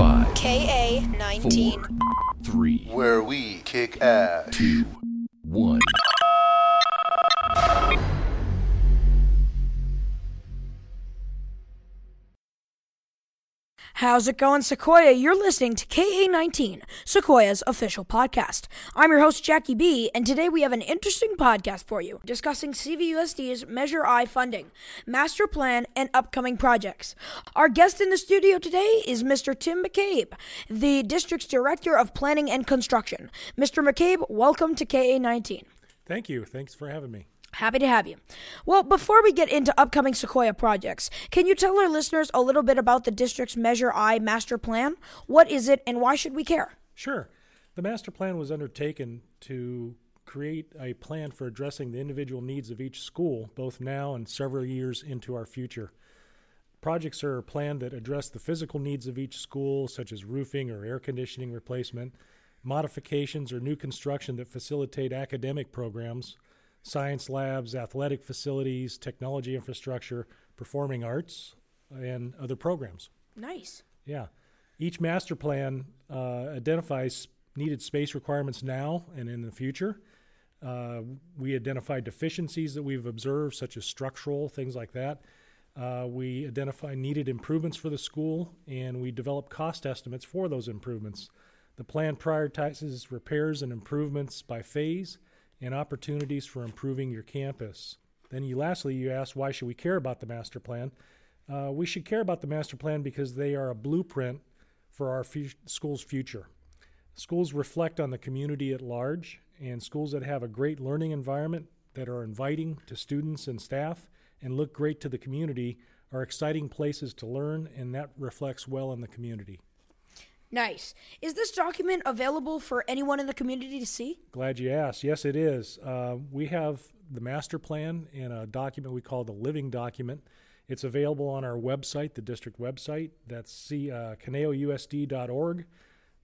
Five, KA 19. four, three, where we kick ass. two, one. How's it going, Sequoia? You're listening to KA19, Sequoia's official podcast. I'm your host, Jackie B, and today we have an interesting podcast for you discussing CVUSD's Measure I funding, master plan, and upcoming projects. Our guest in the studio today is Mr. Tim McCabe, the district's director of planning and construction. Mr. McCabe, welcome to KA19. Thank you. Thanks for having me. Happy to have you. Well, before we get into upcoming Sequoia projects, can you tell our listeners a little bit about the district's Measure I master plan? What is it and why should we care? Sure. The master plan was undertaken to create a plan for addressing the individual needs of each school, both now and several years into our future. Projects are planned that address the physical needs of each school, such as roofing or air conditioning replacement, modifications or new construction that facilitate academic programs, science labs, athletic facilities, technology infrastructure, performing arts, and other programs. Nice. Yeah. Each master plan uh, identifies needed space requirements now and in the future. Uh, we identify deficiencies that we've observed, such as structural, things like that. Uh, we identify needed improvements for the school, and we develop cost estimates for those improvements. The plan prioritizes repairs and improvements by phase and opportunities for improving your campus. Then, you lastly, you ask why should we care about the master plan? Uh, we should care about the master plan because they are a blueprint for our fu- school's future. Schools reflect on the community at large, and schools that have a great learning environment that are inviting to students and staff and look great to the community are exciting places to learn, and that reflects well in the community. Nice. Is this document available for anyone in the community to see? Glad you asked. Yes, it is. Uh, we have the master plan in a document we call the living document. It's available on our website, the district website. That's uh, conejousd.org.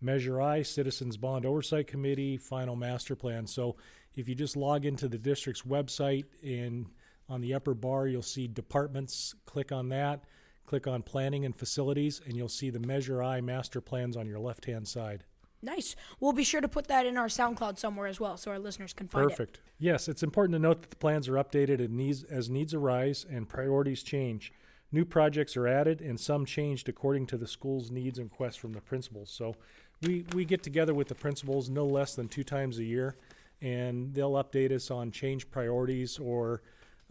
Measure I, Citizens Bond Oversight Committee, Final Master Plan. So if you just log into the district's website and on the upper bar, you'll see departments. Click on that. Click on planning and facilities, and you'll see the Measure I master plans on your left hand side. Nice. We'll be sure to put that in our SoundCloud somewhere as well so our listeners can find it. Perfect. Yes, it's important to note that the plans are updated needs, as needs arise and priorities change. New projects are added and some changed according to the school's needs and requests from the principals. So we, we get together with the principals no less than two times a year and they'll update us on change priorities or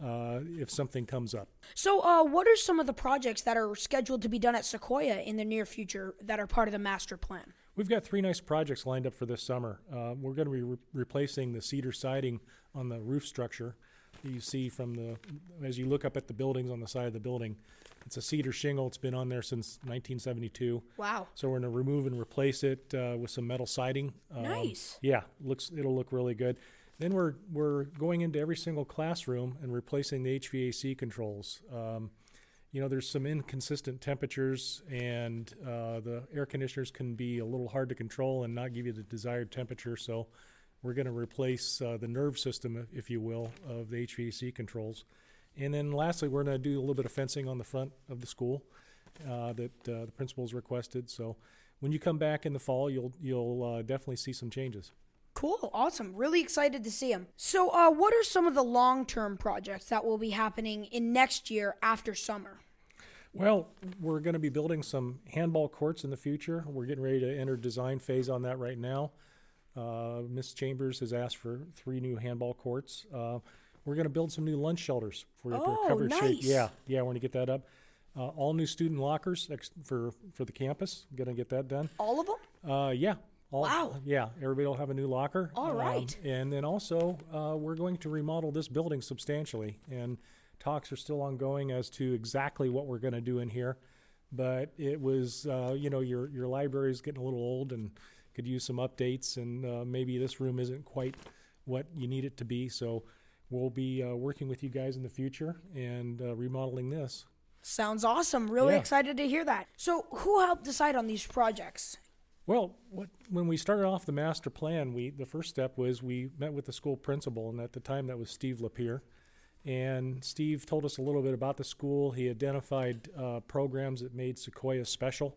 uh, if something comes up. So, uh, what are some of the projects that are scheduled to be done at Sequoia in the near future that are part of the master plan? We've got three nice projects lined up for this summer. Uh, we're going to be re- replacing the cedar siding on the roof structure that you see from the as you look up at the buildings on the side of the building. It's a cedar shingle. It's been on there since 1972. Wow. So we're going to remove and replace it uh, with some metal siding. Um, Nice. Yeah, looks it'll look really good. Then we're we're going into every single classroom and replacing the HVAC controls. Um, you know, there's some inconsistent temperatures, and uh, the air conditioners can be a little hard to control and not give you the desired temperature. So, we're going to replace uh, the nerve system, if- you will, of the HVAC controls. And then, lastly, we're going to do a little bit of fencing on the front of the school uh, that uh, the principals requested. So, when you come back in the fall, you'll you'll uh, definitely see some changes. Cool. Awesome. Really excited to see him. So, uh, what are some of the long term projects that will be happening in next year after summer? Well, we're going to be building some handball courts in the future. We're getting ready to enter design phase on that right now. Uh, Miss Chambers has asked for three new handball courts. Uh, we're going to build some new lunch shelters for the Oh, covered shade. nice. Yeah, yeah, we're going to get that up. Uh, all new student lockers ex- for for the campus. Going to get that done. All of them? Uh, yeah. All, Wow. Yeah, everybody will have a new locker. All Um, right. and then also, uh, we're going to remodel this building substantially, and talks are still ongoing as to exactly what we're going to do in here. But it was, uh, you know, your your library is getting a little old and could use some updates, and uh, maybe this room isn't quite what you need it to be. So we'll be uh, working with you guys in the future and uh, remodeling this. Sounds awesome. Really Yeah. excited to hear that. So, who helped decide on these projects? Well, what, when we started off the master plan, we the first step was we met with the school principal, and at the time that was Steve Lapierre. And Steve told us a little bit about the school. He identified uh, programs that made Sequoia special,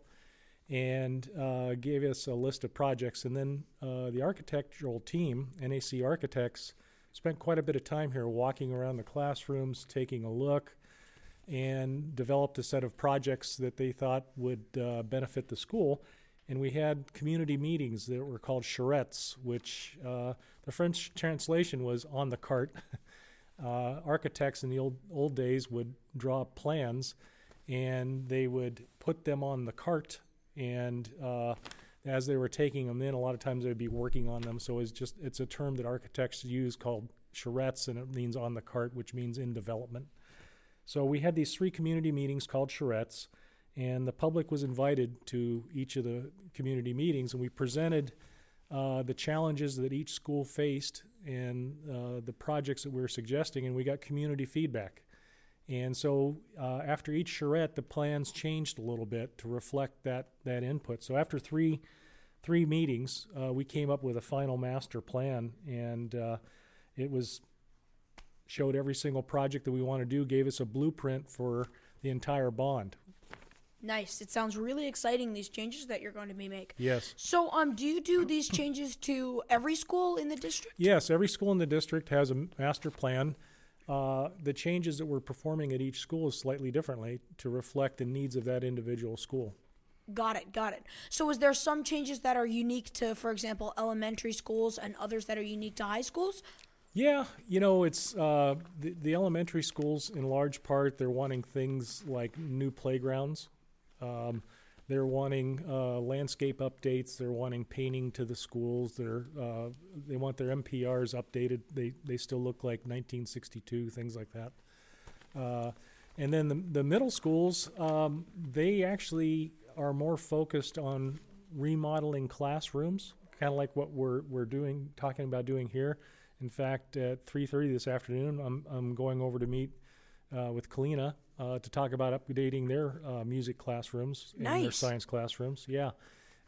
and uh, gave us a list of projects. And then uh, the architectural team, NAC Architects, spent quite a bit of time here walking around the classrooms, taking a look, and developed a set of projects that they thought would uh, benefit the school. And we had community meetings that were called charrettes, which uh, the French translation was on the cart. uh, architects in the old old days would draw plans, and they would put them on the cart. And uh, as they were taking them in, a lot of times they'd be working on them. So it's just it's a term that architects use called charrettes, and it means on the cart, which means in development. So we had these three community meetings called charrettes, and the public was invited to each of the community meetings, and we presented uh, the challenges that each school faced and uh, the projects that we were suggesting, and we got community feedback. And so uh, after each charrette, the plans changed a little bit to reflect that that input. So after three three meetings, uh, we came up with a final master plan, and uh, it was showed every single project that we want to do, gave us a blueprint for the entire bond. Nice. It sounds really exciting. These changes that you're going to be make. Yes. So, um, do you do these changes to every school in the district? Yes, every school in the district has a master plan. Uh, the changes that we're performing at each school is slightly differently to reflect the needs of that individual school. Got it. Got it. So, is there some changes that are unique to, for example, elementary schools, and others that are unique to high schools? Yeah, you know, it's uh, the, the elementary schools in large part they're wanting things like new playgrounds. Um, they're wanting uh, landscape updates. They're wanting painting to the schools. They're uh, they want their MPRs updated. They they still look like 1962 things like that. Uh, and then the the middle schools um, they actually are more focused on remodeling classrooms, kind of like what we're we're doing talking about doing here. In fact, at 3:30 this afternoon, I'm I'm going over to meet uh, with Colina uh, to talk about updating their uh, music classrooms and their science classrooms. Yeah,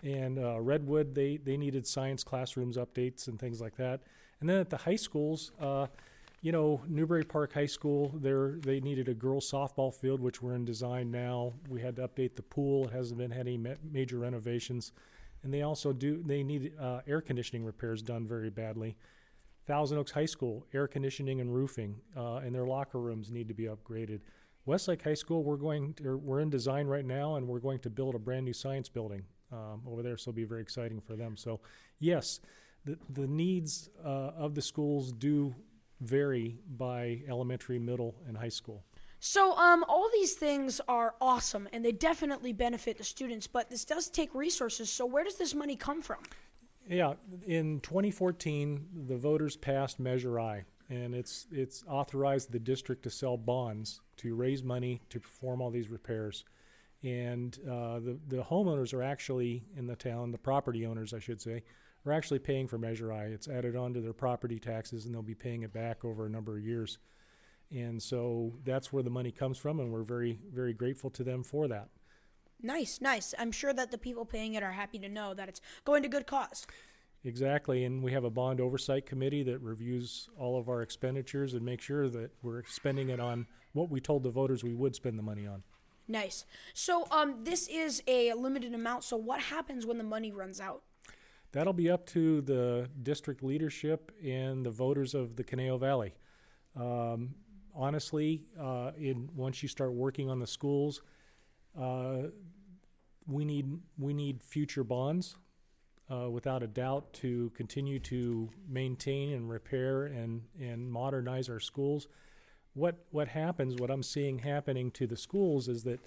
and uh, Redwood they they needed science classrooms updates and things like that. And then at the high schools, uh, you know, Newbury Park High School, they they needed a girls softball field, which we're in design now. We had to update the pool; it hasn't been had any ma- major renovations. And they also do they need uh, air conditioning repairs done very badly. Thousand Oaks High School, air conditioning and roofing, uh, and their locker rooms need to be upgraded. Westlake High School, we're going, to, we're in design right now, and we're going to build a brand new science building um, over there. So it'll be very exciting for them. So, yes, the the needs uh, of the schools do vary by elementary, middle, and high school. So, um, all these things are awesome, and they definitely benefit the students. But this does take resources. So, where does this money come from? Yeah, in 2014, the voters passed Measure I, and it's it's authorized the district to sell bonds to raise money to perform all these repairs. And uh, the the homeowners are actually in the town, the property owners, I should say, are actually paying for Measure I. It's added onto their property taxes, and they'll be paying it back over a number of years. And so that's where the money comes from, and we're very very grateful to them for that. Nice, nice. I'm sure that the people paying it are happy to know that it's going to good cause. Exactly, and we have a bond oversight committee that reviews all of our expenditures and makes sure that we're spending it on what we told the voters we would spend the money on. Nice. So, um, this is a limited amount. So, what happens when the money runs out? That'll be up to the district leadership and the voters of the Conejo Valley. Um, honestly, uh, in once you start working on the schools, uh, we need we need future bonds, uh, without a doubt, to continue to maintain and repair and and modernize our schools. What what happens? What I'm seeing happening to the schools is that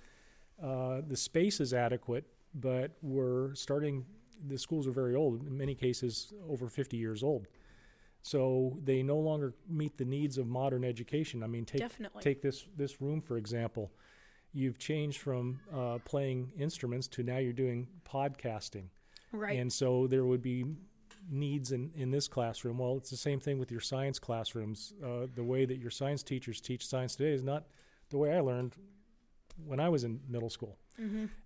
uh, the space is adequate, but we're starting. The schools are very old. In many cases, over 50 years old. So they no longer meet the needs of modern education. I mean, take Definitely. take this this room for example. You've changed from uh, playing instruments to now you're doing podcasting, Right. and so there would be needs in, in this classroom. Well, it's the same thing with your science classrooms. Uh, the way that your science teachers teach science today is not the way I learned when I was in middle school.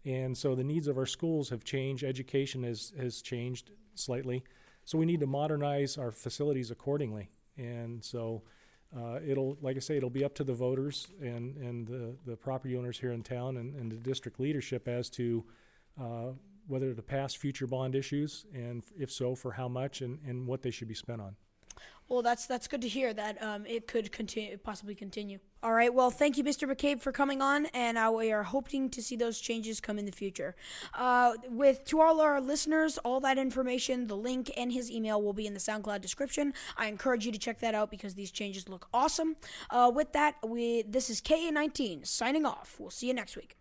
And so the needs of our schools have changed. Education has, has changed slightly. So we need to modernize our facilities accordingly. And so uh, it'll, like I say, it'll be up to the voters and, and the, the property owners here in town and, and the district leadership as to uh, whether to pass future bond issues, and if so, for how much, and, and what they should be spent on. Well, that's that's good to hear that um, it could continue, possibly continue. All right. Well, thank you, Mr. McCabe, for coming on, and uh, we are hoping to see those changes come in the future. Uh, with to all our listeners, all that information, the link and his email will be in the SoundCloud description. I encourage you to check that out because these changes look awesome. Uh, with that, we this is KA19 signing off. We'll see you next week.